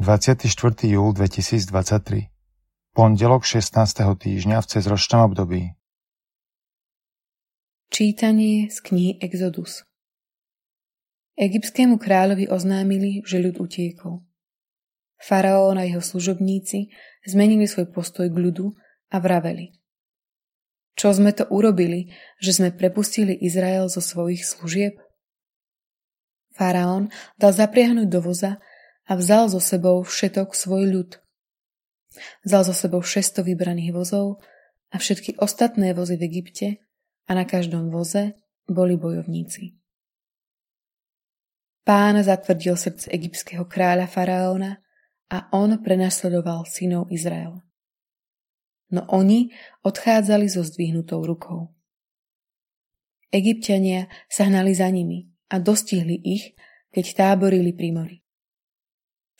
24. júl 2023 Pondelok 16. týždňa v cezročnom období Čítanie z knihy Exodus Egyptskému kráľovi oznámili, že ľud utiekol. Faraón a jeho služobníci zmenili svoj postoj k ľudu a vraveli. Čo sme to urobili, že sme prepustili Izrael zo svojich služieb? Faraón dal zapriahnuť do voza a vzal so sebou všetok svoj ľud. Vzal so sebou 600 vybraných vozov a všetky ostatné vozy v Egypte a na každom voze boli bojovníci. Pán zatvrdil srdce egyptského kráľa faraóna a on prenasledoval synov Izraela. No oni odchádzali so zdvihnutou rukou. Egyptiania sa hnali za nimi a dostihli ich, keď táborili pri mori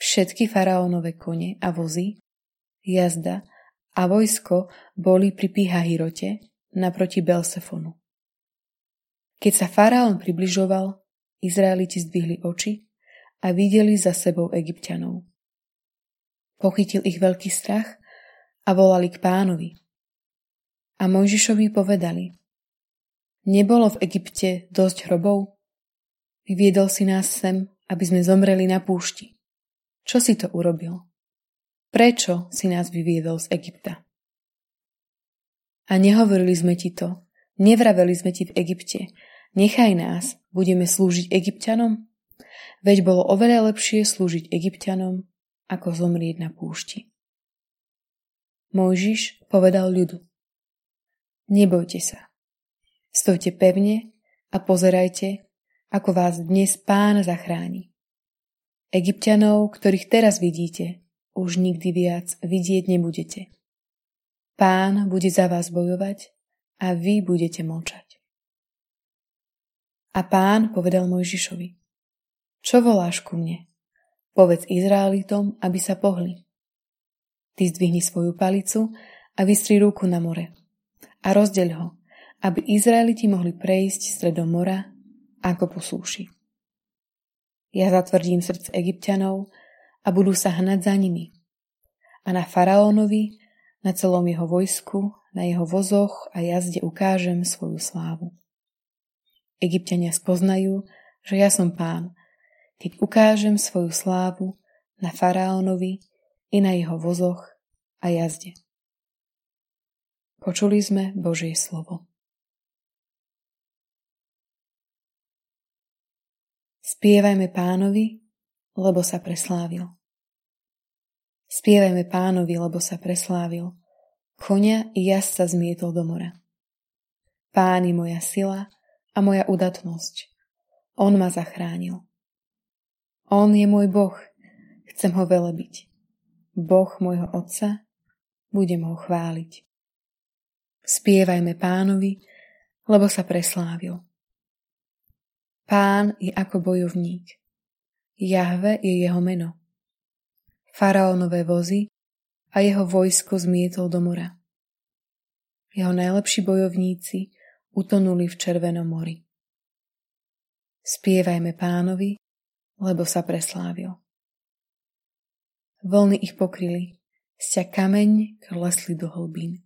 všetky faraónové kone a vozy, jazda a vojsko boli pri Pihahirote naproti Belsefonu. Keď sa faraón približoval, Izraeliti zdvihli oči a videli za sebou egyptianov. Pochytil ich veľký strach a volali k pánovi. A Mojžišovi povedali, nebolo v Egypte dosť hrobov? Vyviedol si nás sem, aby sme zomreli na púšti. Čo si to urobil? Prečo si nás vyviedol z Egypta? A nehovorili sme ti to, nevraveli sme ti v Egypte, nechaj nás, budeme slúžiť egyptianom? Veď bolo oveľa lepšie slúžiť egyptianom, ako zomrieť na púšti. Mojžiš povedal ľudu. Nebojte sa. Stojte pevne a pozerajte, ako vás dnes pán zachráni. Egyptianov, ktorých teraz vidíte, už nikdy viac vidieť nebudete. Pán bude za vás bojovať a vy budete mlčať. A pán povedal Mojžišovi, čo voláš ku mne? Povedz Izraelitom, aby sa pohli. Ty zdvihni svoju palicu a vystri ruku na more a rozdeľ ho, aby Izraeliti mohli prejsť stredom mora ako po súši. Ja zatvrdím srdc egyptianov a budú sa hnať za nimi. A na faraónovi, na celom jeho vojsku, na jeho vozoch a jazde ukážem svoju slávu. Egyptiania spoznajú, že ja som pán, keď ukážem svoju slávu na faraónovi i na jeho vozoch a jazde. Počuli sme Božie slovo. Spievajme pánovi, lebo sa preslávil. Spievajme pánovi, lebo sa preslávil. Konia i sa zmietol do mora. Pán je moja sila a moja udatnosť. On ma zachránil. On je môj Boh, chcem ho velebiť. Boh môjho Otca, budem ho chváliť. Spievajme pánovi, lebo sa preslávil. Pán je ako bojovník. Jahve je jeho meno. Faraónové vozy a jeho vojsko zmietol do mora. Jeho najlepší bojovníci utonuli v Červenom mori. Spievajme pánovi, lebo sa preslávil. Vlny ich pokryli, sťa kameň klesli do hlbín.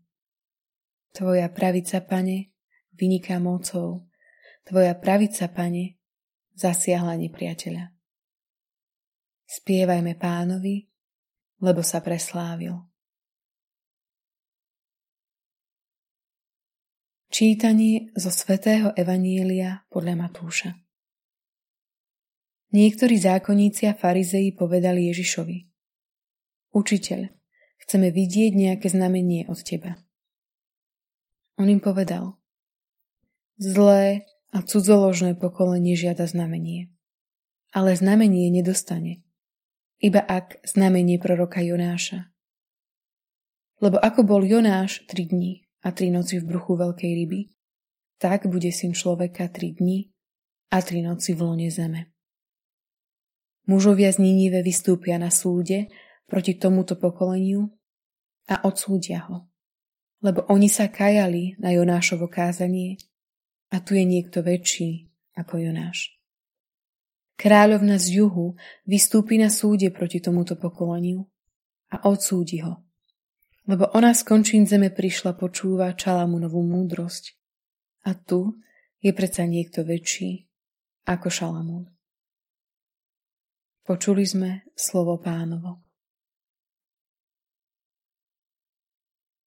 Tvoja pravica, pane, vyniká mocou, Tvoja pravica, pane, zasiahla nepriateľa. Spievajme pánovi, lebo sa preslávil. Čítanie zo svätého Evanília podľa Matúša Niektorí zákonníci a farizei povedali Ježišovi Učiteľ, chceme vidieť nejaké znamenie od teba. On im povedal Zlé a cudzoložné pokolenie žiada znamenie. Ale znamenie nedostane, iba ak znamenie proroka Jonáša. Lebo ako bol Jonáš tri dni a tri noci v bruchu veľkej ryby, tak bude syn človeka tri dni a tri noci v lone zeme. Mužovia z Ninive vystúpia na súde proti tomuto pokoleniu a odsúdia ho, lebo oni sa kajali na Jonášovo kázanie a tu je niekto väčší ako Jonáš. Kráľovna z juhu vystúpi na súde proti tomuto pokoleniu a odsúdi ho. Lebo ona z končín zeme prišla počúvať Čalamúnovú múdrosť. A tu je predsa niekto väčší ako Šalamún. Počuli sme slovo pánovo.